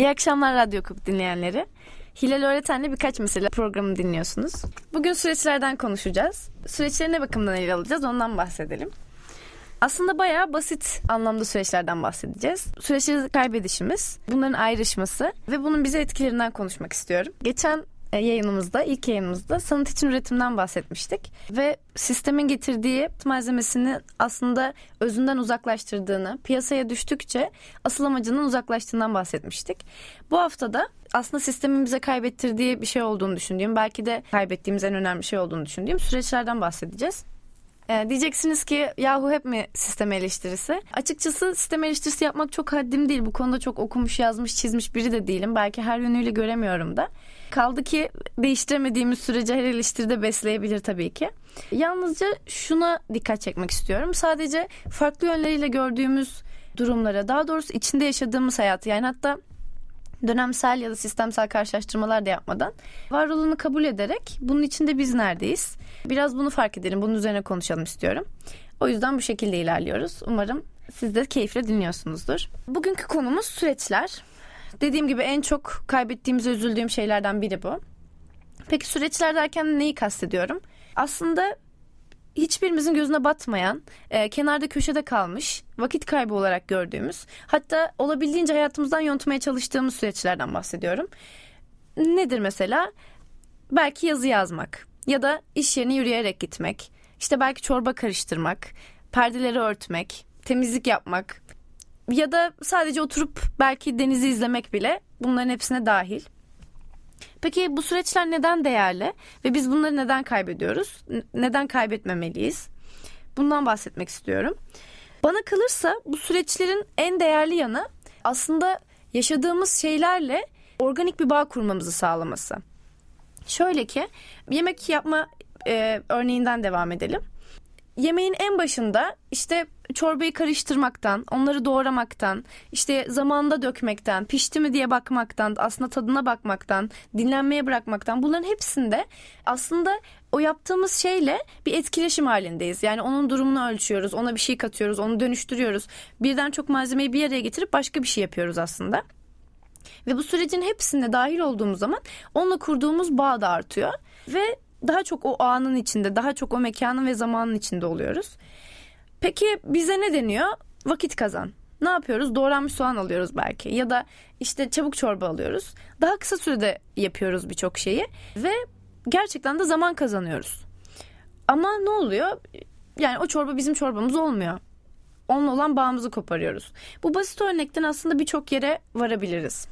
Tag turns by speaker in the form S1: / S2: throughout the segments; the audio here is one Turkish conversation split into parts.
S1: İyi akşamlar Radyo Kup dinleyenleri. Hilal Öğreten'le birkaç mesele programı dinliyorsunuz. Bugün süreçlerden konuşacağız. Süreçleri ne bakımdan ele alacağız ondan bahsedelim. Aslında bayağı basit anlamda süreçlerden bahsedeceğiz. Süreçleri kaybedişimiz, bunların ayrışması ve bunun bize etkilerinden konuşmak istiyorum. Geçen yayınımızda, ilk yayınımızda sanat için üretimden bahsetmiştik. Ve sistemin getirdiği malzemesini aslında özünden uzaklaştırdığını, piyasaya düştükçe asıl amacının uzaklaştığından bahsetmiştik. Bu haftada aslında sistemin bize kaybettirdiği bir şey olduğunu düşündüğüm, belki de kaybettiğimiz en önemli şey olduğunu düşündüğüm süreçlerden bahsedeceğiz. Ee, diyeceksiniz ki yahu hep mi sistem eleştirisi? Açıkçası sistem eleştirisi yapmak çok haddim değil. Bu konuda çok okumuş, yazmış, çizmiş biri de değilim. Belki her yönüyle göremiyorum da. Kaldı ki değiştiremediğimiz sürece her eleştiride besleyebilir tabii ki. Yalnızca şuna dikkat çekmek istiyorum. Sadece farklı yönleriyle gördüğümüz durumlara, daha doğrusu içinde yaşadığımız hayatı yani hatta dönemsel ya da sistemsel karşılaştırmalar da yapmadan var kabul ederek bunun içinde biz neredeyiz? Biraz bunu fark edelim. Bunun üzerine konuşalım istiyorum. O yüzden bu şekilde ilerliyoruz. Umarım siz de keyifle dinliyorsunuzdur. Bugünkü konumuz süreçler. Dediğim gibi en çok kaybettiğimiz üzüldüğüm şeylerden biri bu. Peki süreçler derken neyi kastediyorum? Aslında hiçbirimizin gözüne batmayan, e, kenarda köşede kalmış, vakit kaybı olarak gördüğümüz, hatta olabildiğince hayatımızdan yontmaya çalıştığımız süreçlerden bahsediyorum. Nedir mesela? Belki yazı yazmak ya da iş yerine yürüyerek gitmek, işte belki çorba karıştırmak, perdeleri örtmek, temizlik yapmak ya da sadece oturup belki denizi izlemek bile bunların hepsine dahil. Peki bu süreçler neden değerli ve biz bunları neden kaybediyoruz? Neden kaybetmemeliyiz? Bundan bahsetmek istiyorum. Bana kalırsa bu süreçlerin en değerli yanı aslında yaşadığımız şeylerle organik bir bağ kurmamızı sağlaması. Şöyle ki yemek yapma e, örneğinden devam edelim. Yemeğin en başında işte çorbayı karıştırmaktan, onları doğramaktan, işte zamanında dökmekten, pişti mi diye bakmaktan, aslında tadına bakmaktan, dinlenmeye bırakmaktan bunların hepsinde aslında o yaptığımız şeyle bir etkileşim halindeyiz. Yani onun durumunu ölçüyoruz, ona bir şey katıyoruz, onu dönüştürüyoruz. Birden çok malzemeyi bir araya getirip başka bir şey yapıyoruz aslında. Ve bu sürecin hepsinde dahil olduğumuz zaman onunla kurduğumuz bağ da artıyor. Ve daha çok o anın içinde, daha çok o mekanın ve zamanın içinde oluyoruz. Peki bize ne deniyor? Vakit kazan. Ne yapıyoruz? Doğranmış soğan alıyoruz belki ya da işte çabuk çorba alıyoruz. Daha kısa sürede yapıyoruz birçok şeyi ve gerçekten de zaman kazanıyoruz. Ama ne oluyor? Yani o çorba bizim çorbamız olmuyor. Onunla olan bağımızı koparıyoruz. Bu basit örnekten aslında birçok yere varabiliriz.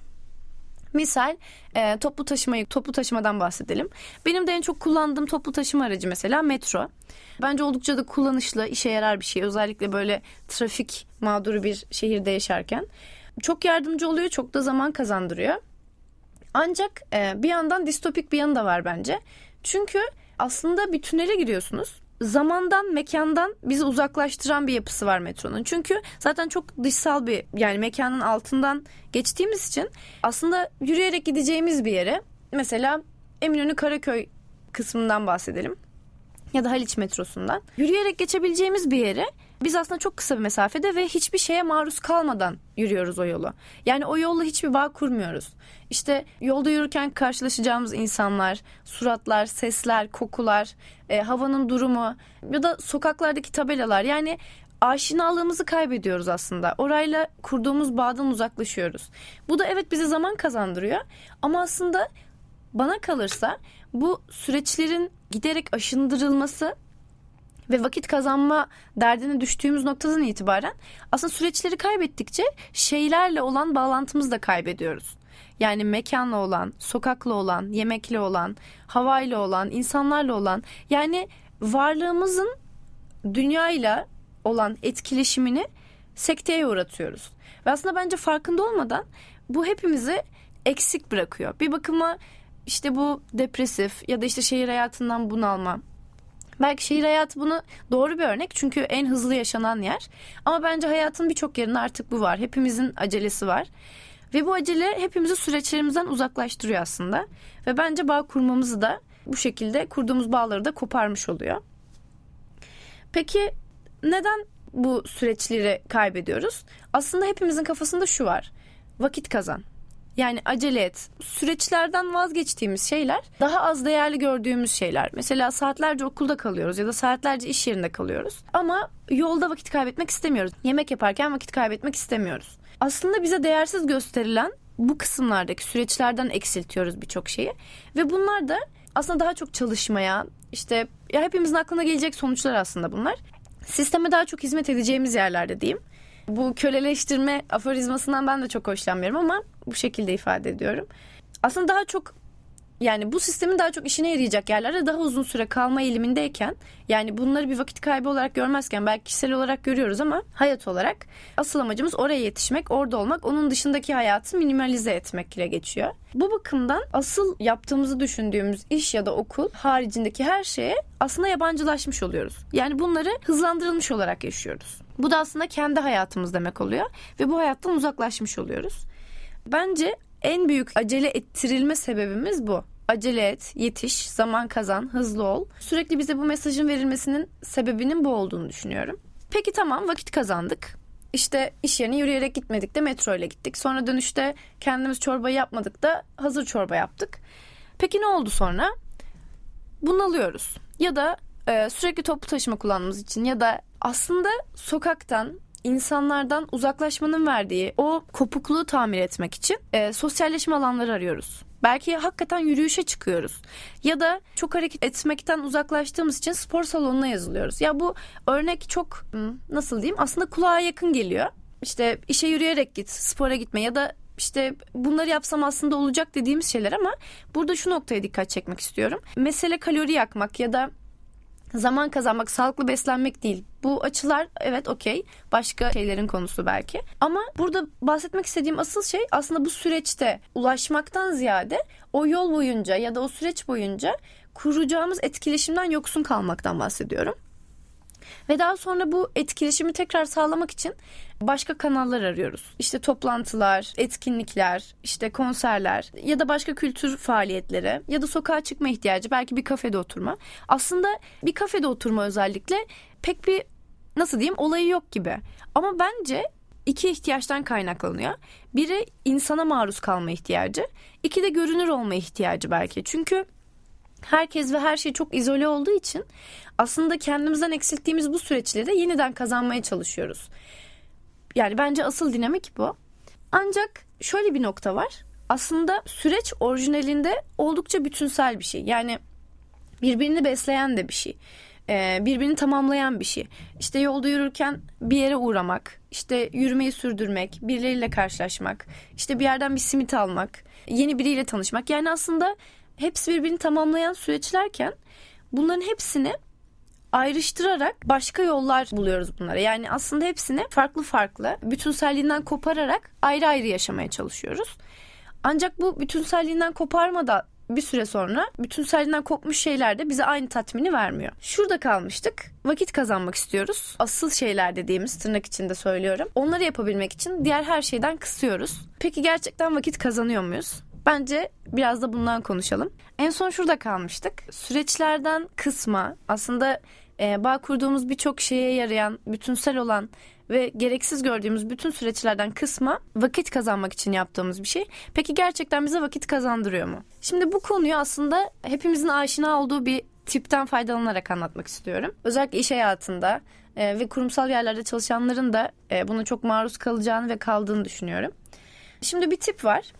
S1: Misal e, toplu taşımayı toplu taşımadan bahsedelim. Benim de en çok kullandığım toplu taşıma aracı mesela metro. Bence oldukça da kullanışlı, işe yarar bir şey. Özellikle böyle trafik mağduru bir şehirde yaşarken. Çok yardımcı oluyor, çok da zaman kazandırıyor. Ancak e, bir yandan distopik bir yanı da var bence. Çünkü aslında bir tünele giriyorsunuz zamandan, mekandan bizi uzaklaştıran bir yapısı var metronun. Çünkü zaten çok dışsal bir yani mekanın altından geçtiğimiz için aslında yürüyerek gideceğimiz bir yere mesela Eminönü Karaköy kısmından bahsedelim ya da Haliç metrosundan yürüyerek geçebileceğimiz bir yere biz aslında çok kısa bir mesafede ve hiçbir şeye maruz kalmadan yürüyoruz o yolu. Yani o yolla hiçbir bağ kurmuyoruz. İşte yolda yürürken karşılaşacağımız insanlar, suratlar, sesler, kokular, e, havanın durumu ya da sokaklardaki tabelalar yani aşinalığımızı kaybediyoruz aslında. Orayla kurduğumuz bağdan uzaklaşıyoruz. Bu da evet bize zaman kazandırıyor ama aslında bana kalırsa bu süreçlerin giderek aşındırılması ve vakit kazanma derdine düştüğümüz noktadan itibaren aslında süreçleri kaybettikçe şeylerle olan bağlantımızı da kaybediyoruz. Yani mekanla olan, sokakla olan, yemekle olan, havayla olan, insanlarla olan yani varlığımızın dünyayla olan etkileşimini sekteye uğratıyoruz. Ve aslında bence farkında olmadan bu hepimizi eksik bırakıyor. Bir bakıma işte bu depresif ya da işte şehir hayatından bunalma. Belki şehir hayatı bunu doğru bir örnek çünkü en hızlı yaşanan yer. Ama bence hayatın birçok yerinde artık bu var. Hepimizin acelesi var. Ve bu acele hepimizi süreçlerimizden uzaklaştırıyor aslında. Ve bence bağ kurmamızı da bu şekilde kurduğumuz bağları da koparmış oluyor. Peki neden bu süreçleri kaybediyoruz? Aslında hepimizin kafasında şu var. Vakit kazan. Yani acele et. Süreçlerden vazgeçtiğimiz şeyler daha az değerli gördüğümüz şeyler. Mesela saatlerce okulda kalıyoruz ya da saatlerce iş yerinde kalıyoruz. Ama yolda vakit kaybetmek istemiyoruz. Yemek yaparken vakit kaybetmek istemiyoruz. Aslında bize değersiz gösterilen bu kısımlardaki süreçlerden eksiltiyoruz birçok şeyi. Ve bunlar da aslında daha çok çalışmaya, işte ya hepimizin aklına gelecek sonuçlar aslında bunlar. Sisteme daha çok hizmet edeceğimiz yerlerde diyeyim. Bu köleleştirme aforizmasından ben de çok hoşlanmıyorum ama bu şekilde ifade ediyorum. Aslında daha çok yani bu sistemin daha çok işine yarayacak yerlerde daha uzun süre kalma eğilimindeyken yani bunları bir vakit kaybı olarak görmezken belki kişisel olarak görüyoruz ama hayat olarak asıl amacımız oraya yetişmek, orada olmak, onun dışındaki hayatı minimalize etmek ile geçiyor. Bu bakımdan asıl yaptığımızı düşündüğümüz iş ya da okul haricindeki her şeye aslında yabancılaşmış oluyoruz. Yani bunları hızlandırılmış olarak yaşıyoruz. Bu da aslında kendi hayatımız demek oluyor ve bu hayattan uzaklaşmış oluyoruz. Bence en büyük acele ettirilme sebebimiz bu. Acele et, yetiş, zaman kazan, hızlı ol. Sürekli bize bu mesajın verilmesinin sebebinin bu olduğunu düşünüyorum. Peki tamam vakit kazandık. İşte iş yerine yürüyerek gitmedik de metro ile gittik. Sonra dönüşte kendimiz çorba yapmadık da hazır çorba yaptık. Peki ne oldu sonra? Bunalıyoruz. Ya da e, sürekli toplu taşıma kullandığımız için ya da aslında sokaktan insanlardan uzaklaşmanın verdiği o kopukluğu tamir etmek için e, sosyalleşme alanları arıyoruz. Belki hakikaten yürüyüşe çıkıyoruz. Ya da çok hareket etmekten uzaklaştığımız için spor salonuna yazılıyoruz. Ya bu örnek çok nasıl diyeyim aslında kulağa yakın geliyor. İşte işe yürüyerek git, spora gitme ya da işte bunları yapsam aslında olacak dediğimiz şeyler ama burada şu noktaya dikkat çekmek istiyorum. Mesele kalori yakmak ya da zaman kazanmak, sağlıklı beslenmek değil. Bu açılar evet okey. Başka şeylerin konusu belki. Ama burada bahsetmek istediğim asıl şey aslında bu süreçte ulaşmaktan ziyade o yol boyunca ya da o süreç boyunca kuracağımız etkileşimden yoksun kalmaktan bahsediyorum. Ve daha sonra bu etkileşimi tekrar sağlamak için başka kanallar arıyoruz. İşte toplantılar, etkinlikler, işte konserler ya da başka kültür faaliyetleri ya da sokağa çıkma ihtiyacı, belki bir kafede oturma. Aslında bir kafede oturma özellikle pek bir nasıl diyeyim olayı yok gibi. Ama bence iki ihtiyaçtan kaynaklanıyor. Biri insana maruz kalma ihtiyacı, iki de görünür olma ihtiyacı belki. Çünkü herkes ve her şey çok izole olduğu için aslında kendimizden eksilttiğimiz bu süreçleri de yeniden kazanmaya çalışıyoruz. Yani bence asıl dinamik bu. Ancak şöyle bir nokta var. Aslında süreç orijinalinde oldukça bütünsel bir şey. Yani birbirini besleyen de bir şey. Ee, birbirini tamamlayan bir şey. İşte yolda yürürken bir yere uğramak, işte yürümeyi sürdürmek, birileriyle karşılaşmak, işte bir yerden bir simit almak, yeni biriyle tanışmak. Yani aslında hepsi birbirini tamamlayan süreçlerken bunların hepsini ayrıştırarak başka yollar buluyoruz bunlara. Yani aslında hepsini farklı farklı bütünselliğinden kopararak ayrı ayrı yaşamaya çalışıyoruz. Ancak bu bütünselliğinden koparmada bir süre sonra bütünselliğinden kopmuş şeyler de bize aynı tatmini vermiyor. Şurada kalmıştık. Vakit kazanmak istiyoruz. Asıl şeyler dediğimiz tırnak içinde söylüyorum. Onları yapabilmek için diğer her şeyden kısıyoruz. Peki gerçekten vakit kazanıyor muyuz? Bence biraz da bundan konuşalım. En son şurada kalmıştık. Süreçlerden kısma aslında e, bağ kurduğumuz birçok şeye yarayan, bütünsel olan ve gereksiz gördüğümüz bütün süreçlerden kısma vakit kazanmak için yaptığımız bir şey. Peki gerçekten bize vakit kazandırıyor mu? Şimdi bu konuyu aslında hepimizin aşina olduğu bir tipten faydalanarak anlatmak istiyorum. Özellikle iş hayatında e, ve kurumsal yerlerde çalışanların da e, buna çok maruz kalacağını ve kaldığını düşünüyorum. Şimdi bir tip var.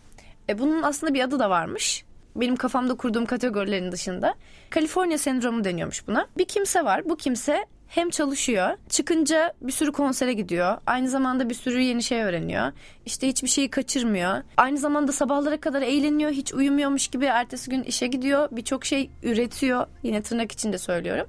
S1: E, bunun aslında bir adı da varmış. Benim kafamda kurduğum kategorilerin dışında. Kaliforniya sendromu deniyormuş buna. Bir kimse var. Bu kimse hem çalışıyor, çıkınca bir sürü konsere gidiyor. Aynı zamanda bir sürü yeni şey öğreniyor. İşte hiçbir şeyi kaçırmıyor. Aynı zamanda sabahlara kadar eğleniyor, hiç uyumuyormuş gibi ertesi gün işe gidiyor. Birçok şey üretiyor. Yine tırnak içinde söylüyorum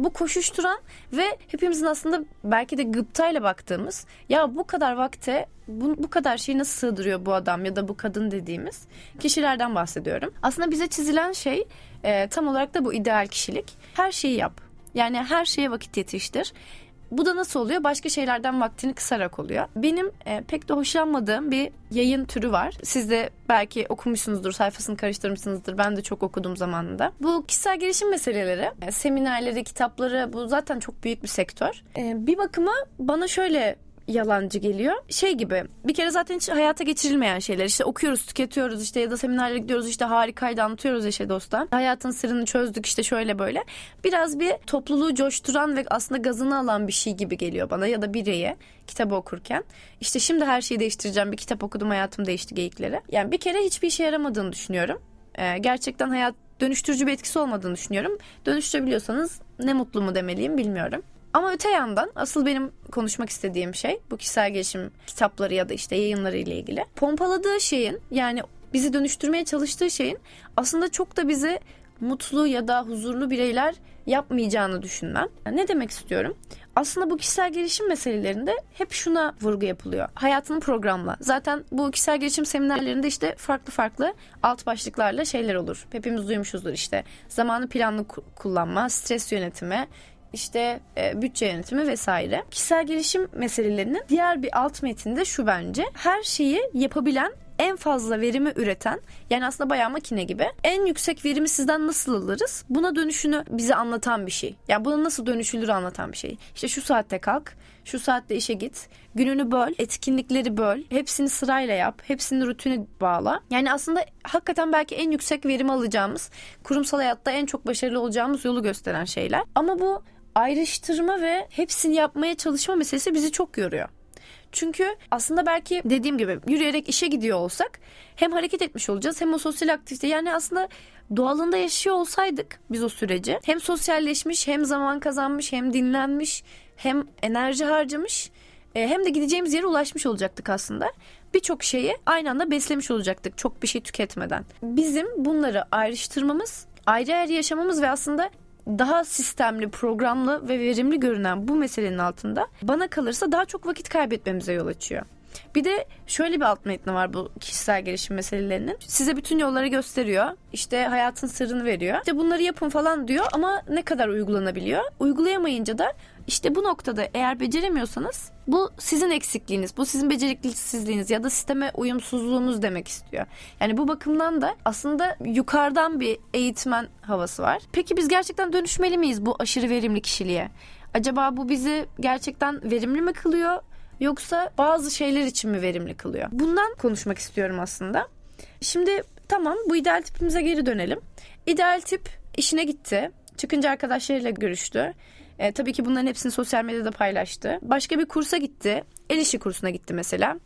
S1: bu koşuşturan ve hepimizin aslında belki de gıptayla baktığımız ya bu kadar vakte bu, bu kadar şeyi nasıl sığdırıyor bu adam ya da bu kadın dediğimiz kişilerden bahsediyorum. Aslında bize çizilen şey e, tam olarak da bu ideal kişilik. Her şeyi yap. Yani her şeye vakit yetiştir. Bu da nasıl oluyor? Başka şeylerden vaktini kısarak oluyor. Benim e, pek de hoşlanmadığım bir yayın türü var. Siz de belki okumuşsunuzdur, sayfasını karıştırmışsınızdır. Ben de çok okudum zamanında. Bu kişisel gelişim meseleleri, e, seminerleri, kitapları bu zaten çok büyük bir sektör. E, bir bakıma bana şöyle yalancı geliyor. Şey gibi bir kere zaten hiç hayata geçirilmeyen şeyler. İşte okuyoruz, tüketiyoruz işte ya da seminerlere gidiyoruz işte harikaydı anlatıyoruz Eşe Dost'a. Hayatın sırrını çözdük işte şöyle böyle. Biraz bir topluluğu coşturan ve aslında gazını alan bir şey gibi geliyor bana ya da bireye kitabı okurken. İşte şimdi her şeyi değiştireceğim bir kitap okudum hayatım değişti geyikleri. Yani bir kere hiçbir işe yaramadığını düşünüyorum. Ee, gerçekten hayat dönüştürücü bir etkisi olmadığını düşünüyorum. Dönüştürebiliyorsanız ne mutlu mu demeliyim bilmiyorum. Ama öte yandan asıl benim konuşmak istediğim şey bu kişisel gelişim kitapları ya da işte yayınları ile ilgili. Pompaladığı şeyin yani bizi dönüştürmeye çalıştığı şeyin aslında çok da bizi mutlu ya da huzurlu bireyler yapmayacağını düşünmem. Ne demek istiyorum? Aslında bu kişisel gelişim meselelerinde hep şuna vurgu yapılıyor. Hayatını programla. Zaten bu kişisel gelişim seminerlerinde işte farklı farklı alt başlıklarla şeyler olur. Hepimiz duymuşuzdur işte. Zamanı planlı kullanma, stres yönetimi, işte e, bütçe yönetimi vesaire. Kişisel gelişim meselelerinin diğer bir alt metinde şu bence. Her şeyi yapabilen en fazla verimi üreten yani aslında bayağı makine gibi en yüksek verimi sizden nasıl alırız? Buna dönüşünü bize anlatan bir şey. Yani bunun nasıl dönüşülür anlatan bir şey. İşte şu saatte kalk, şu saatte işe git, gününü böl, etkinlikleri böl, hepsini sırayla yap, hepsini rutine bağla. Yani aslında hakikaten belki en yüksek verim alacağımız, kurumsal hayatta en çok başarılı olacağımız yolu gösteren şeyler. Ama bu ayrıştırma ve hepsini yapmaya çalışma meselesi bizi çok yoruyor. Çünkü aslında belki dediğim gibi yürüyerek işe gidiyor olsak hem hareket etmiş olacağız hem o sosyal aktivite yani aslında doğalında yaşıyor olsaydık biz o süreci hem sosyalleşmiş hem zaman kazanmış hem dinlenmiş hem enerji harcamış e, hem de gideceğimiz yere ulaşmış olacaktık aslında. Birçok şeyi aynı anda beslemiş olacaktık çok bir şey tüketmeden. Bizim bunları ayrıştırmamız ayrı ayrı yaşamamız ve aslında daha sistemli, programlı ve verimli görünen bu meselenin altında bana kalırsa daha çok vakit kaybetmemize yol açıyor. Bir de şöyle bir alt metni var bu kişisel gelişim meselelerinin. Size bütün yolları gösteriyor. İşte hayatın sırrını veriyor. İşte bunları yapın falan diyor ama ne kadar uygulanabiliyor? Uygulayamayınca da işte bu noktada eğer beceremiyorsanız bu sizin eksikliğiniz, bu sizin beceriksizliğiniz ya da sisteme uyumsuzluğunuz demek istiyor. Yani bu bakımdan da aslında yukarıdan bir eğitmen havası var. Peki biz gerçekten dönüşmeli miyiz bu aşırı verimli kişiliğe? Acaba bu bizi gerçekten verimli mi kılıyor yoksa bazı şeyler için mi verimli kılıyor? Bundan konuşmak istiyorum aslında. Şimdi tamam bu ideal tipimize geri dönelim. İdeal tip işine gitti. Çıkınca arkadaşlarıyla görüştü. E, tabii ki bunların hepsini sosyal medyada paylaştı. Başka bir kursa gitti. El işi kursuna gitti mesela.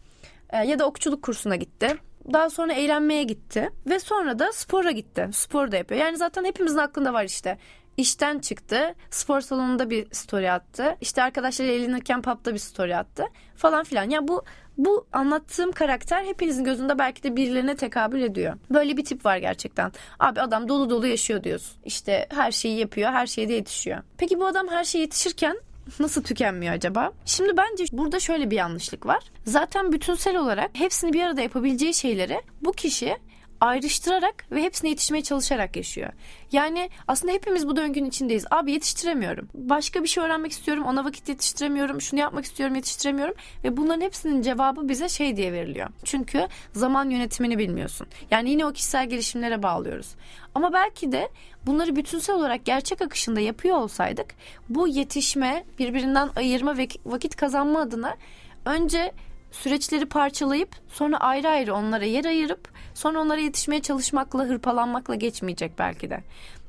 S1: E, ya da okçuluk kursuna gitti. Daha sonra eğlenmeye gitti. Ve sonra da spora gitti. Spor da yapıyor. Yani zaten hepimizin aklında var işte. İşten çıktı. Spor salonunda bir story attı. İşte arkadaşları eğlenirken pub'da bir story attı. Falan filan. Yani bu bu anlattığım karakter hepinizin gözünde belki de birilerine tekabül ediyor. Böyle bir tip var gerçekten. Abi adam dolu dolu yaşıyor diyorsun. İşte her şeyi yapıyor, her şeye de yetişiyor. Peki bu adam her şeye yetişirken nasıl tükenmiyor acaba? Şimdi bence burada şöyle bir yanlışlık var. Zaten bütünsel olarak hepsini bir arada yapabileceği şeyleri bu kişi ayrıştırarak ve hepsine yetişmeye çalışarak yaşıyor. Yani aslında hepimiz bu döngünün içindeyiz. Abi yetiştiremiyorum. Başka bir şey öğrenmek istiyorum. Ona vakit yetiştiremiyorum. Şunu yapmak istiyorum yetiştiremiyorum. Ve bunların hepsinin cevabı bize şey diye veriliyor. Çünkü zaman yönetimini bilmiyorsun. Yani yine o kişisel gelişimlere bağlıyoruz. Ama belki de bunları bütünsel olarak gerçek akışında yapıyor olsaydık bu yetişme, birbirinden ayırma ve vakit kazanma adına önce süreçleri parçalayıp sonra ayrı ayrı onlara yer ayırıp sonra onlara yetişmeye çalışmakla hırpalanmakla geçmeyecek belki de.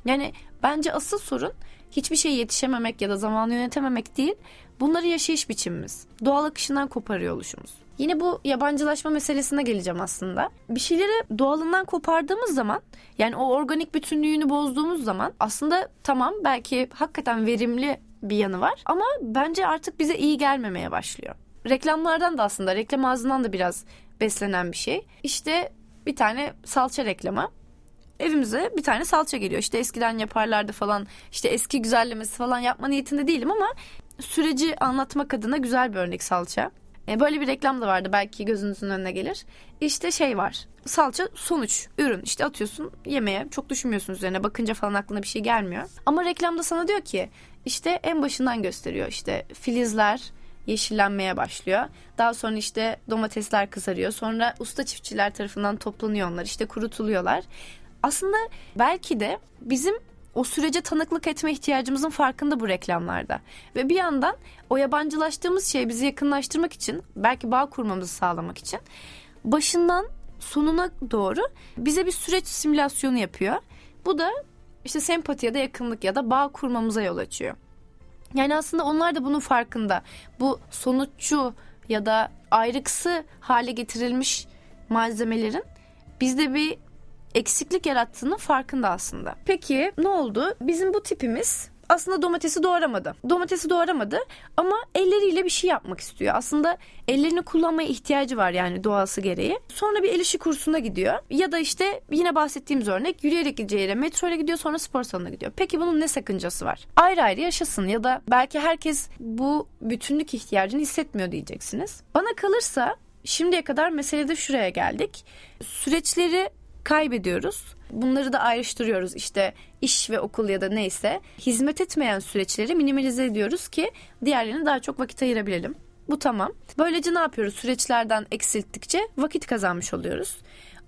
S1: Yani bence asıl sorun hiçbir şey yetişememek ya da zamanı yönetememek değil. Bunları yaşayış biçimimiz. Doğal akışından koparıyor oluşumuz. Yine bu yabancılaşma meselesine geleceğim aslında. Bir şeyleri doğalından kopardığımız zaman yani o organik bütünlüğünü bozduğumuz zaman aslında tamam belki hakikaten verimli bir yanı var ama bence artık bize iyi gelmemeye başlıyor reklamlardan da aslında reklam ağzından da biraz beslenen bir şey. İşte bir tane salça reklamı. Evimize bir tane salça geliyor. İşte eskiden yaparlardı falan. İşte eski güzellemesi falan yapma niyetinde değilim ama süreci anlatmak adına güzel bir örnek salça. E, böyle bir reklam da vardı belki gözünüzün önüne gelir. İşte şey var. Salça sonuç, ürün. İşte atıyorsun yemeğe. Çok düşünmüyorsun üzerine. Bakınca falan aklına bir şey gelmiyor. Ama reklamda sana diyor ki işte en başından gösteriyor. İşte filizler, yeşillenmeye başlıyor. Daha sonra işte domatesler kızarıyor. Sonra usta çiftçiler tarafından toplanıyor onlar. İşte kurutuluyorlar. Aslında belki de bizim o sürece tanıklık etme ihtiyacımızın farkında bu reklamlarda. Ve bir yandan o yabancılaştığımız şey bizi yakınlaştırmak için belki bağ kurmamızı sağlamak için başından sonuna doğru bize bir süreç simülasyonu yapıyor. Bu da işte sempati ya da yakınlık ya da bağ kurmamıza yol açıyor. Yani aslında onlar da bunun farkında. Bu sonuççu ya da ayrıksı hale getirilmiş malzemelerin bizde bir eksiklik yarattığının farkında aslında. Peki ne oldu? Bizim bu tipimiz aslında domatesi doğramadı. Domatesi doğramadı ama elleriyle bir şey yapmak istiyor. Aslında ellerini kullanmaya ihtiyacı var yani doğası gereği. Sonra bir el işi kursuna gidiyor. Ya da işte yine bahsettiğimiz örnek yürüyerek gideceği yere metro ile gidiyor sonra spor salonuna gidiyor. Peki bunun ne sakıncası var? Ayrı ayrı yaşasın ya da belki herkes bu bütünlük ihtiyacını hissetmiyor diyeceksiniz. Bana kalırsa şimdiye kadar meselede şuraya geldik. Süreçleri kaybediyoruz. Bunları da ayrıştırıyoruz işte iş ve okul ya da neyse. Hizmet etmeyen süreçleri minimalize ediyoruz ki diğerlerine daha çok vakit ayırabilelim. Bu tamam. Böylece ne yapıyoruz? Süreçlerden eksilttikçe vakit kazanmış oluyoruz.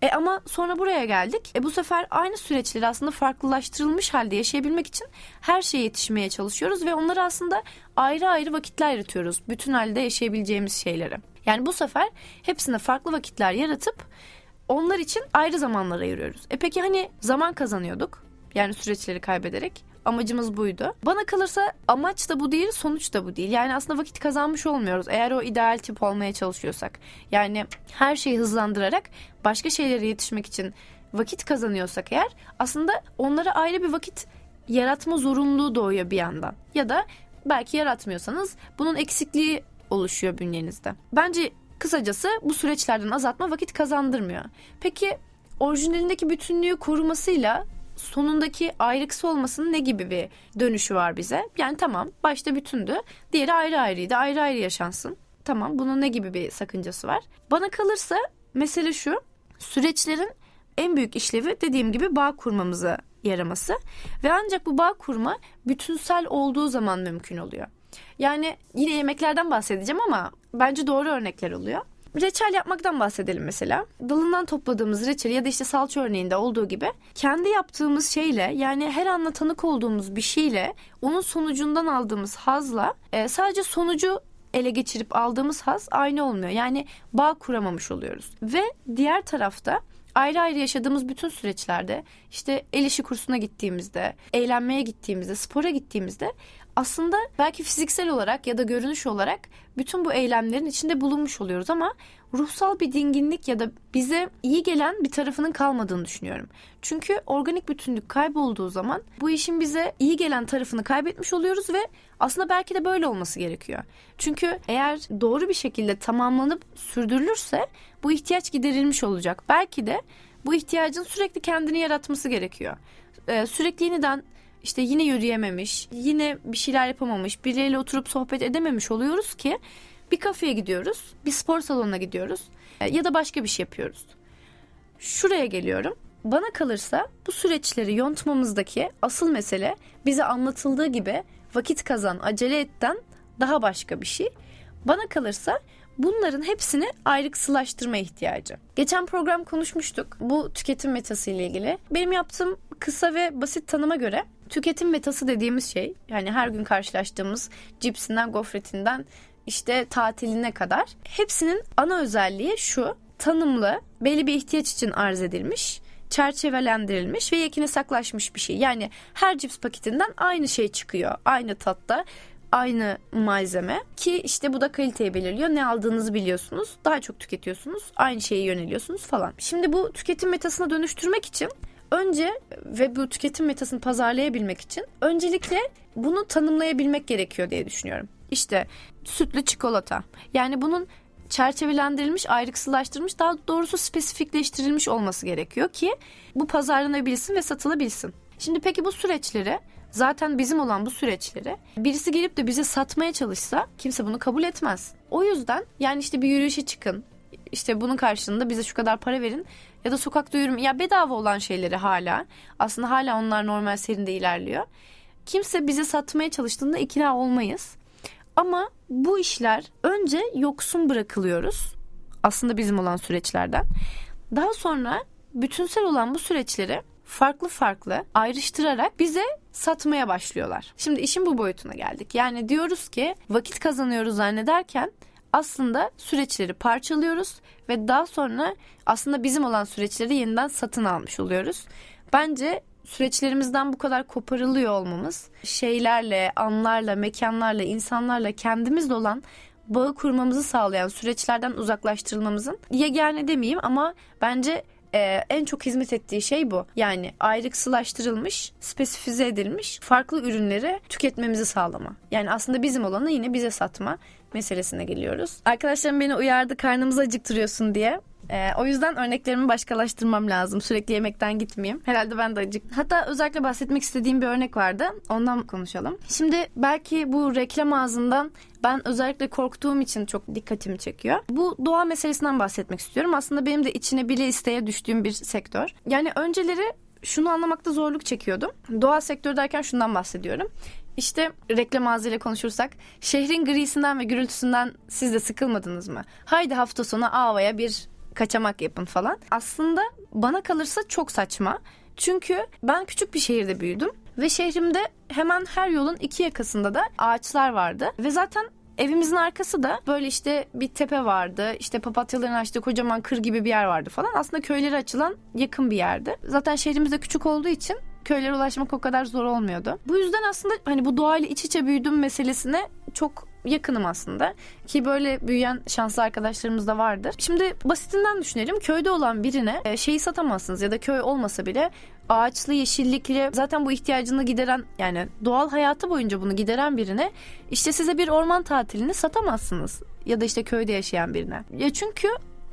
S1: E ama sonra buraya geldik. E bu sefer aynı süreçleri aslında farklılaştırılmış halde yaşayabilmek için her şeye yetişmeye çalışıyoruz ve onları aslında ayrı ayrı vakitler yaratıyoruz. Bütün halde yaşayabileceğimiz şeyleri. Yani bu sefer hepsine farklı vakitler yaratıp onlar için ayrı zamanlar ayırıyoruz. E peki hani zaman kazanıyorduk. Yani süreçleri kaybederek. Amacımız buydu. Bana kalırsa amaç da bu değil, sonuç da bu değil. Yani aslında vakit kazanmış olmuyoruz eğer o ideal tip olmaya çalışıyorsak. Yani her şeyi hızlandırarak başka şeylere yetişmek için vakit kazanıyorsak eğer aslında onlara ayrı bir vakit yaratma zorunluluğu doğuyor bir yandan. Ya da belki yaratmıyorsanız bunun eksikliği oluşuyor bünyenizde. Bence Kısacası bu süreçlerden azaltma vakit kazandırmıyor. Peki orijinalindeki bütünlüğü korumasıyla sonundaki ayrıksı olmasının ne gibi bir dönüşü var bize? Yani tamam başta bütündü. Diğeri ayrı ayrıydı. Ayrı ayrı yaşansın. Tamam bunun ne gibi bir sakıncası var? Bana kalırsa mesele şu. Süreçlerin en büyük işlevi dediğim gibi bağ kurmamıza yaraması ve ancak bu bağ kurma bütünsel olduğu zaman mümkün oluyor. Yani yine yemeklerden bahsedeceğim ama bence doğru örnekler oluyor. Reçel yapmaktan bahsedelim mesela. Dalından topladığımız reçel ya da işte salça örneğinde olduğu gibi kendi yaptığımız şeyle yani her anla tanık olduğumuz bir şeyle onun sonucundan aldığımız hazla e, sadece sonucu ele geçirip aldığımız haz aynı olmuyor. Yani bağ kuramamış oluyoruz. Ve diğer tarafta ayrı ayrı yaşadığımız bütün süreçlerde işte el işi kursuna gittiğimizde, eğlenmeye gittiğimizde, spora gittiğimizde aslında belki fiziksel olarak ya da görünüş olarak bütün bu eylemlerin içinde bulunmuş oluyoruz ama ruhsal bir dinginlik ya da bize iyi gelen bir tarafının kalmadığını düşünüyorum. Çünkü organik bütünlük kaybolduğu zaman bu işin bize iyi gelen tarafını kaybetmiş oluyoruz ve aslında belki de böyle olması gerekiyor. Çünkü eğer doğru bir şekilde tamamlanıp sürdürülürse bu ihtiyaç giderilmiş olacak. Belki de bu ihtiyacın sürekli kendini yaratması gerekiyor. Ee, sürekli yeniden işte yine yürüyememiş, yine bir şeyler yapamamış, birileriyle oturup sohbet edememiş oluyoruz ki bir kafeye gidiyoruz, bir spor salonuna gidiyoruz e, ya da başka bir şey yapıyoruz. Şuraya geliyorum. Bana kalırsa bu süreçleri yontmamızdaki asıl mesele bize anlatıldığı gibi vakit kazan, acele etten daha başka bir şey. Bana kalırsa bunların hepsini ayrıksılaştırma ihtiyacı. Geçen program konuşmuştuk bu tüketim metası ile ilgili. Benim yaptığım kısa ve basit tanıma göre tüketim metası dediğimiz şey yani her gün karşılaştığımız cipsinden gofretinden işte tatiline kadar hepsinin ana özelliği şu tanımlı belli bir ihtiyaç için arz edilmiş çerçevelendirilmiş ve yekine saklaşmış bir şey. Yani her cips paketinden aynı şey çıkıyor. Aynı tatta, aynı malzeme ki işte bu da kaliteyi belirliyor. Ne aldığınızı biliyorsunuz. Daha çok tüketiyorsunuz. Aynı şeye yöneliyorsunuz falan. Şimdi bu tüketim metasına dönüştürmek için önce ve bu tüketim metasını pazarlayabilmek için öncelikle bunu tanımlayabilmek gerekiyor diye düşünüyorum. İşte sütlü çikolata. Yani bunun çerçevelendirilmiş, ayrıksılaştırılmış, daha doğrusu spesifikleştirilmiş olması gerekiyor ki bu pazarlanabilsin ve satılabilsin. Şimdi peki bu süreçleri zaten bizim olan bu süreçleri birisi gelip de bize satmaya çalışsa kimse bunu kabul etmez. O yüzden yani işte bir yürüyüşe çıkın. İşte bunun karşılığında bize şu kadar para verin ya da sokakta yürüme ya bedava olan şeyleri hala aslında hala onlar normal serinde ilerliyor. Kimse bize satmaya çalıştığında ikna olmayız. Ama bu işler önce yoksun bırakılıyoruz. Aslında bizim olan süreçlerden. Daha sonra bütünsel olan bu süreçleri farklı farklı ayrıştırarak bize satmaya başlıyorlar. Şimdi işin bu boyutuna geldik. Yani diyoruz ki vakit kazanıyoruz zannederken aslında süreçleri parçalıyoruz ve daha sonra aslında bizim olan süreçleri yeniden satın almış oluyoruz. Bence süreçlerimizden bu kadar koparılıyor olmamız şeylerle, anlarla, mekanlarla, insanlarla kendimizle olan bağı kurmamızı sağlayan süreçlerden uzaklaştırılmamızın yegane demeyeyim ama bence e, en çok hizmet ettiği şey bu. Yani ayrıksılaştırılmış, spesifize edilmiş farklı ürünleri tüketmemizi sağlama. Yani aslında bizim olanı yine bize satma meselesine geliyoruz. Arkadaşlarım beni uyardı karnımızı acıktırıyorsun diye. Ee, o yüzden örneklerimi başkalaştırmam lazım. Sürekli yemekten gitmeyeyim. Herhalde ben de acık. Hatta özellikle bahsetmek istediğim bir örnek vardı. Ondan konuşalım. Şimdi belki bu reklam ağzından ben özellikle korktuğum için çok dikkatimi çekiyor. Bu doğa meselesinden bahsetmek istiyorum. Aslında benim de içine bile isteye düştüğüm bir sektör. Yani önceleri şunu anlamakta zorluk çekiyordum. Doğa sektörü derken şundan bahsediyorum. İşte reklam ağzıyla konuşursak şehrin grisinden ve gürültüsünden siz de sıkılmadınız mı? Haydi hafta sonu Ava'ya bir kaçamak yapın falan. Aslında bana kalırsa çok saçma. Çünkü ben küçük bir şehirde büyüdüm ve şehrimde hemen her yolun iki yakasında da ağaçlar vardı ve zaten evimizin arkası da böyle işte bir tepe vardı. İşte papatyaların açtığı kocaman kır gibi bir yer vardı falan. Aslında köyleri açılan yakın bir yerdi. Zaten şehrimiz de küçük olduğu için köylere ulaşmak o kadar zor olmuyordu. Bu yüzden aslında hani bu doğayla iç içe büyüdüm meselesine çok yakınım aslında. Ki böyle büyüyen şanslı arkadaşlarımız da vardır. Şimdi basitinden düşünelim. Köyde olan birine e, şeyi satamazsınız ya da köy olmasa bile ağaçlı, yeşillikli zaten bu ihtiyacını gideren yani doğal hayatı boyunca bunu gideren birine işte size bir orman tatilini satamazsınız. Ya da işte köyde yaşayan birine. Ya çünkü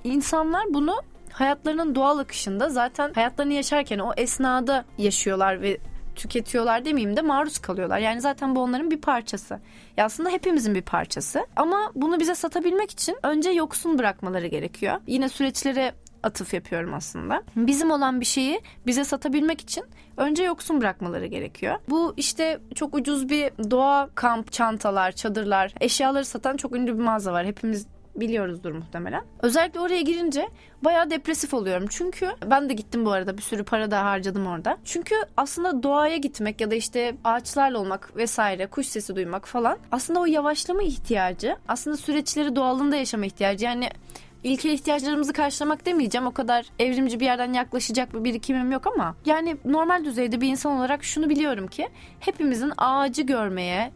S1: insanlar bunu hayatlarının doğal akışında zaten hayatlarını yaşarken o esnada yaşıyorlar ve tüketiyorlar demeyeyim de maruz kalıyorlar. Yani zaten bu onların bir parçası. Ya aslında hepimizin bir parçası. Ama bunu bize satabilmek için önce yoksun bırakmaları gerekiyor. Yine süreçlere atıf yapıyorum aslında. Bizim olan bir şeyi bize satabilmek için önce yoksun bırakmaları gerekiyor. Bu işte çok ucuz bir doğa kamp çantalar, çadırlar, eşyaları satan çok ünlü bir mağaza var. Hepimiz biliyoruzdur muhtemelen. Özellikle oraya girince bayağı depresif oluyorum. Çünkü ben de gittim bu arada bir sürü para da harcadım orada. Çünkü aslında doğaya gitmek ya da işte ağaçlarla olmak vesaire, kuş sesi duymak falan aslında o yavaşlama ihtiyacı, aslında süreçleri doğalında yaşama ihtiyacı. Yani ilkel ihtiyaçlarımızı karşılamak demeyeceğim. O kadar evrimci bir yerden yaklaşacak bir birikimim yok ama yani normal düzeyde bir insan olarak şunu biliyorum ki hepimizin ağacı görmeye,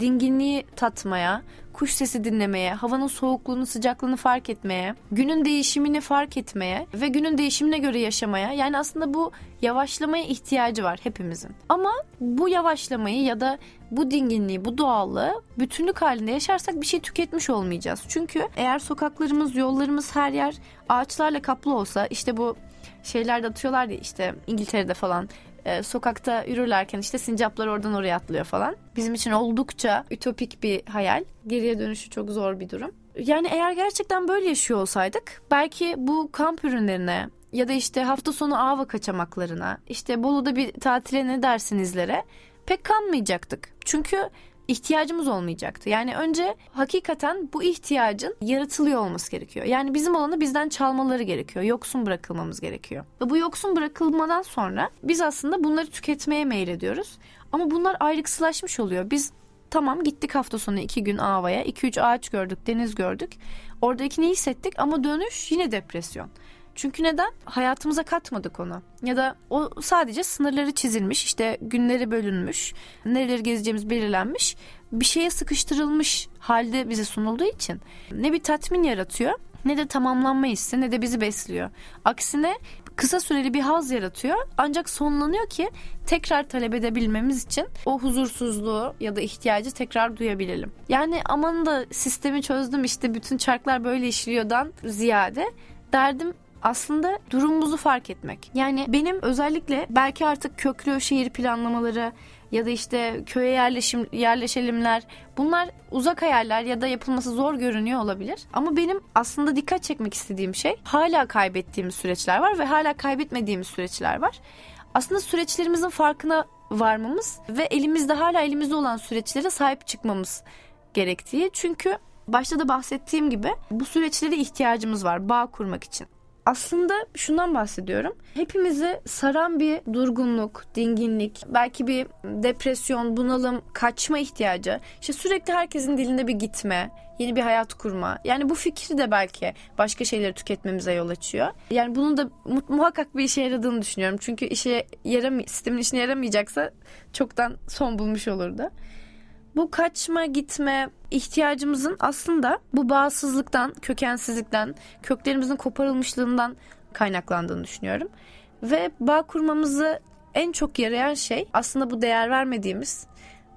S1: dinginliği tatmaya, kuş sesi dinlemeye, havanın soğukluğunu, sıcaklığını fark etmeye, günün değişimini fark etmeye ve günün değişimine göre yaşamaya. Yani aslında bu yavaşlamaya ihtiyacı var hepimizin. Ama bu yavaşlamayı ya da bu dinginliği, bu doğallığı bütünlük halinde yaşarsak bir şey tüketmiş olmayacağız. Çünkü eğer sokaklarımız, yollarımız her yer ağaçlarla kaplı olsa işte bu şeyler atıyorlar ya işte İngiltere'de falan e, sokakta yürürlerken işte sincaplar oradan oraya atlıyor falan. Bizim için oldukça ütopik bir hayal. Geriye dönüşü çok zor bir durum. Yani eğer gerçekten böyle yaşıyor olsaydık belki bu kamp ürünlerine ya da işte hafta sonu ava kaçamaklarına işte Bolu'da bir tatile ne dersinizlere pek kanmayacaktık. Çünkü ihtiyacımız olmayacaktı. Yani önce hakikaten bu ihtiyacın yaratılıyor olması gerekiyor. Yani bizim olanı bizden çalmaları gerekiyor. Yoksun bırakılmamız gerekiyor. Ve bu yoksun bırakılmadan sonra biz aslında bunları tüketmeye meylediyoruz. Ama bunlar ayrıksılaşmış oluyor. Biz tamam gittik hafta sonu iki gün Ava'ya. iki üç ağaç gördük, deniz gördük. Oradaki ne hissettik ama dönüş yine depresyon. Çünkü neden? Hayatımıza katmadık onu. Ya da o sadece sınırları çizilmiş, işte günleri bölünmüş, nereleri gezeceğimiz belirlenmiş, bir şeye sıkıştırılmış halde bize sunulduğu için ne bir tatmin yaratıyor ne de tamamlanma hissi ne de bizi besliyor. Aksine kısa süreli bir haz yaratıyor ancak sonlanıyor ki tekrar talep edebilmemiz için o huzursuzluğu ya da ihtiyacı tekrar duyabilelim. Yani aman da sistemi çözdüm işte bütün çarklar böyle işliyordan ziyade derdim aslında durumumuzu fark etmek. Yani benim özellikle belki artık köklü şehir planlamaları ya da işte köye yerleşim yerleşelimler bunlar uzak hayaller ya da yapılması zor görünüyor olabilir. Ama benim aslında dikkat çekmek istediğim şey hala kaybettiğimiz süreçler var ve hala kaybetmediğimiz süreçler var. Aslında süreçlerimizin farkına varmamız ve elimizde hala elimizde olan süreçlere sahip çıkmamız gerektiği. Çünkü başta da bahsettiğim gibi bu süreçlere ihtiyacımız var bağ kurmak için. Aslında şundan bahsediyorum. Hepimizi saran bir durgunluk, dinginlik, belki bir depresyon, bunalım, kaçma ihtiyacı. İşte sürekli herkesin dilinde bir gitme, yeni bir hayat kurma. Yani bu fikri de belki başka şeyleri tüketmemize yol açıyor. Yani bunun da muhakkak bir işe yaradığını düşünüyorum. Çünkü işe yaramay sistemin işine yaramayacaksa çoktan son bulmuş olurdu. Bu kaçma gitme ihtiyacımızın aslında bu bağımsızlıktan, kökensizlikten, köklerimizin koparılmışlığından kaynaklandığını düşünüyorum. Ve bağ kurmamızı en çok yarayan şey aslında bu değer vermediğimiz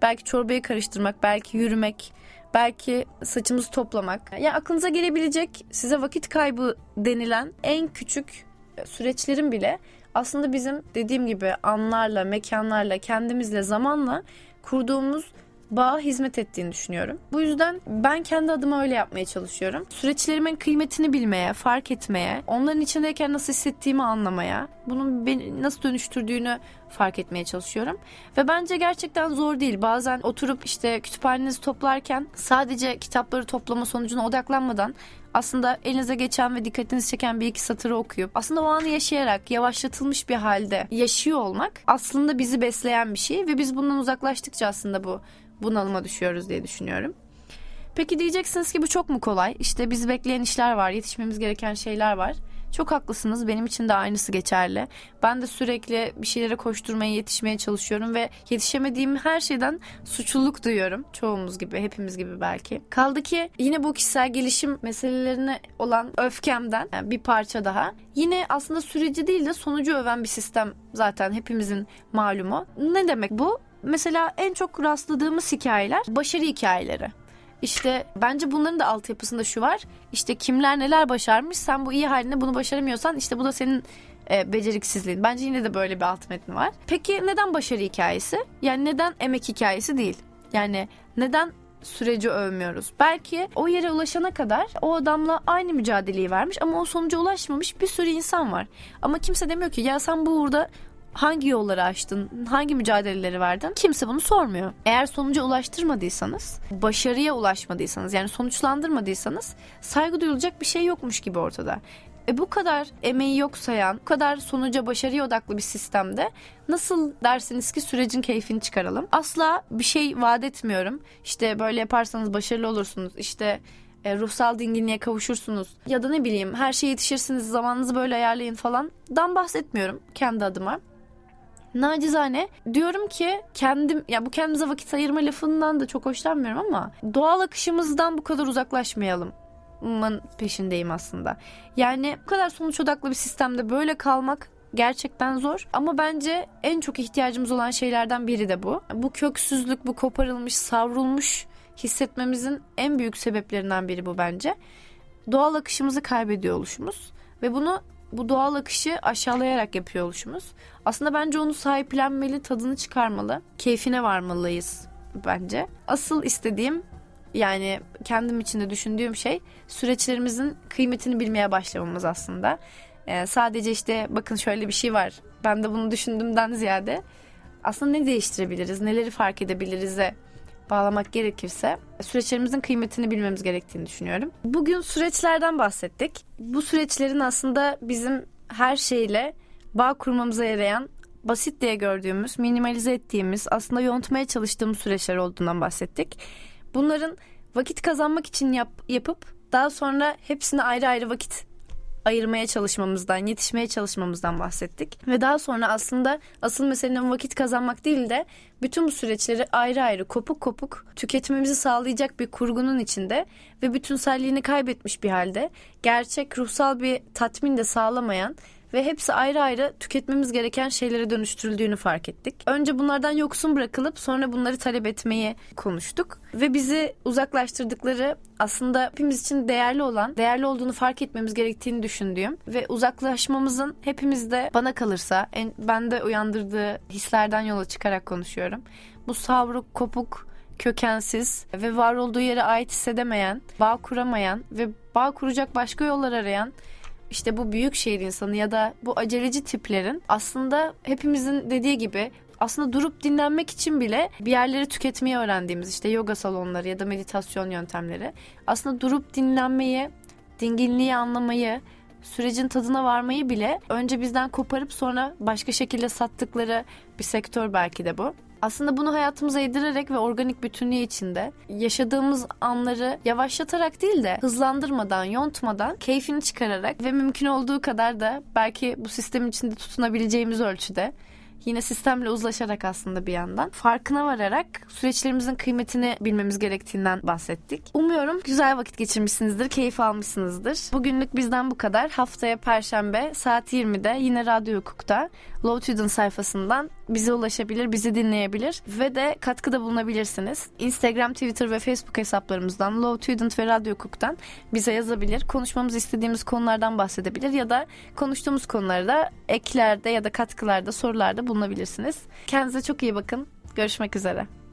S1: belki çorbayı karıştırmak, belki yürümek, belki saçımızı toplamak. Yani aklınıza gelebilecek size vakit kaybı denilen en küçük süreçlerin bile aslında bizim dediğim gibi anlarla, mekanlarla, kendimizle, zamanla kurduğumuz bağa hizmet ettiğini düşünüyorum. Bu yüzden ben kendi adıma öyle yapmaya çalışıyorum. Süreçlerimin kıymetini bilmeye, fark etmeye, onların içindeyken nasıl hissettiğimi anlamaya, bunun beni nasıl dönüştürdüğünü fark etmeye çalışıyorum. Ve bence gerçekten zor değil. Bazen oturup işte kütüphanenizi toplarken sadece kitapları toplama sonucuna odaklanmadan aslında elinize geçen ve dikkatinizi çeken bir iki satırı okuyup aslında o anı yaşayarak yavaşlatılmış bir halde yaşıyor olmak aslında bizi besleyen bir şey ve biz bundan uzaklaştıkça aslında bu bunalıma düşüyoruz diye düşünüyorum. Peki diyeceksiniz ki bu çok mu kolay? İşte bizi bekleyen işler var, yetişmemiz gereken şeyler var. Çok haklısınız. Benim için de aynısı geçerli. Ben de sürekli bir şeylere koşturmaya, yetişmeye çalışıyorum ve yetişemediğim her şeyden suçluluk duyuyorum. Çoğumuz gibi, hepimiz gibi belki. Kaldı ki yine bu kişisel gelişim meselelerine olan öfkemden yani bir parça daha. Yine aslında süreci değil de sonucu öven bir sistem zaten hepimizin malumu. Ne demek bu? Mesela en çok rastladığımız hikayeler başarı hikayeleri. İşte bence bunların da altyapısında şu var. İşte kimler neler başarmış sen bu iyi haline bunu başaramıyorsan işte bu da senin e, beceriksizliğin. Bence yine de böyle bir alt metni var. Peki neden başarı hikayesi? Yani neden emek hikayesi değil? Yani neden süreci övmüyoruz. Belki o yere ulaşana kadar o adamla aynı mücadeleyi vermiş ama o sonuca ulaşmamış bir sürü insan var. Ama kimse demiyor ki ya sen bu uğurda hangi yolları açtın, hangi mücadeleleri verdin kimse bunu sormuyor. Eğer sonuca ulaştırmadıysanız, başarıya ulaşmadıysanız yani sonuçlandırmadıysanız saygı duyulacak bir şey yokmuş gibi ortada. E bu kadar emeği yok sayan, bu kadar sonuca başarıya odaklı bir sistemde nasıl dersiniz ki sürecin keyfini çıkaralım? Asla bir şey vaat etmiyorum. İşte böyle yaparsanız başarılı olursunuz. İşte e, ruhsal dinginliğe kavuşursunuz ya da ne bileyim her şeye yetişirsiniz zamanınızı böyle ayarlayın falan dan bahsetmiyorum kendi adıma. Nacizane diyorum ki kendim ya bu kendimize vakit ayırma lafından da çok hoşlanmıyorum ama doğal akışımızdan bu kadar uzaklaşmayalım peşindeyim aslında. Yani bu kadar sonuç odaklı bir sistemde böyle kalmak gerçekten zor ama bence en çok ihtiyacımız olan şeylerden biri de bu. Bu köksüzlük, bu koparılmış, savrulmuş hissetmemizin en büyük sebeplerinden biri bu bence. Doğal akışımızı kaybediyor oluşumuz ve bunu bu doğal akışı aşağılayarak yapıyor oluşumuz. Aslında bence onu sahiplenmeli, tadını çıkarmalı, keyfine varmalıyız bence. Asıl istediğim yani kendim içinde düşündüğüm şey süreçlerimizin kıymetini bilmeye başlamamız aslında. Ee, sadece işte bakın şöyle bir şey var. Ben de bunu düşündüğümden ziyade aslında ne değiştirebiliriz, neleri fark edebiliriz'e bağlamak gerekirse süreçlerimizin kıymetini bilmemiz gerektiğini düşünüyorum. Bugün süreçlerden bahsettik. Bu süreçlerin aslında bizim her şeyle bağ kurmamıza yarayan basit diye gördüğümüz, minimalize ettiğimiz, aslında yontmaya çalıştığımız süreçler olduğundan bahsettik. Bunların vakit kazanmak için yap, yapıp daha sonra hepsine ayrı ayrı vakit ayırmaya çalışmamızdan, yetişmeye çalışmamızdan bahsettik. Ve daha sonra aslında asıl meselenin vakit kazanmak değil de bütün bu süreçleri ayrı ayrı kopuk kopuk tüketmemizi sağlayacak bir kurgunun içinde ve bütünselliğini kaybetmiş bir halde gerçek ruhsal bir tatmin de sağlamayan ve hepsi ayrı ayrı tüketmemiz gereken şeylere dönüştürüldüğünü fark ettik. Önce bunlardan yoksun bırakılıp sonra bunları talep etmeyi konuştuk ve bizi uzaklaştırdıkları aslında hepimiz için değerli olan, değerli olduğunu fark etmemiz gerektiğini düşündüğüm ve uzaklaşmamızın hepimizde bana kalırsa en bende uyandırdığı hislerden yola çıkarak konuşuyorum. Bu savruk, kopuk, kökensiz ve var olduğu yere ait hissedemeyen, bağ kuramayan ve bağ kuracak başka yollar arayan işte bu büyük şehir insanı ya da bu aceleci tiplerin aslında hepimizin dediği gibi aslında durup dinlenmek için bile bir yerleri tüketmeyi öğrendiğimiz işte yoga salonları ya da meditasyon yöntemleri aslında durup dinlenmeyi, dinginliği anlamayı, sürecin tadına varmayı bile önce bizden koparıp sonra başka şekilde sattıkları bir sektör belki de bu. Aslında bunu hayatımıza yedirerek ve organik bütünlüğü içinde yaşadığımız anları yavaşlatarak değil de hızlandırmadan, yontmadan, keyfini çıkararak ve mümkün olduğu kadar da belki bu sistemin içinde tutunabileceğimiz ölçüde yine sistemle uzlaşarak aslında bir yandan farkına vararak süreçlerimizin kıymetini bilmemiz gerektiğinden bahsettik. Umuyorum güzel vakit geçirmişsinizdir, keyif almışsınızdır. Bugünlük bizden bu kadar. Haftaya Perşembe saat 20'de yine Radyo Hukuk'ta Low Tudor sayfasından bize ulaşabilir, bizi dinleyebilir ve de katkıda bulunabilirsiniz. Instagram, Twitter ve Facebook hesaplarımızdan Low Student ve Radyo Hukuk'tan bize yazabilir. Konuşmamızı istediğimiz konulardan bahsedebilir ya da konuştuğumuz konularda eklerde ya da katkılarda, sorularda bulunabilirsiniz. Kendinize çok iyi bakın. Görüşmek üzere.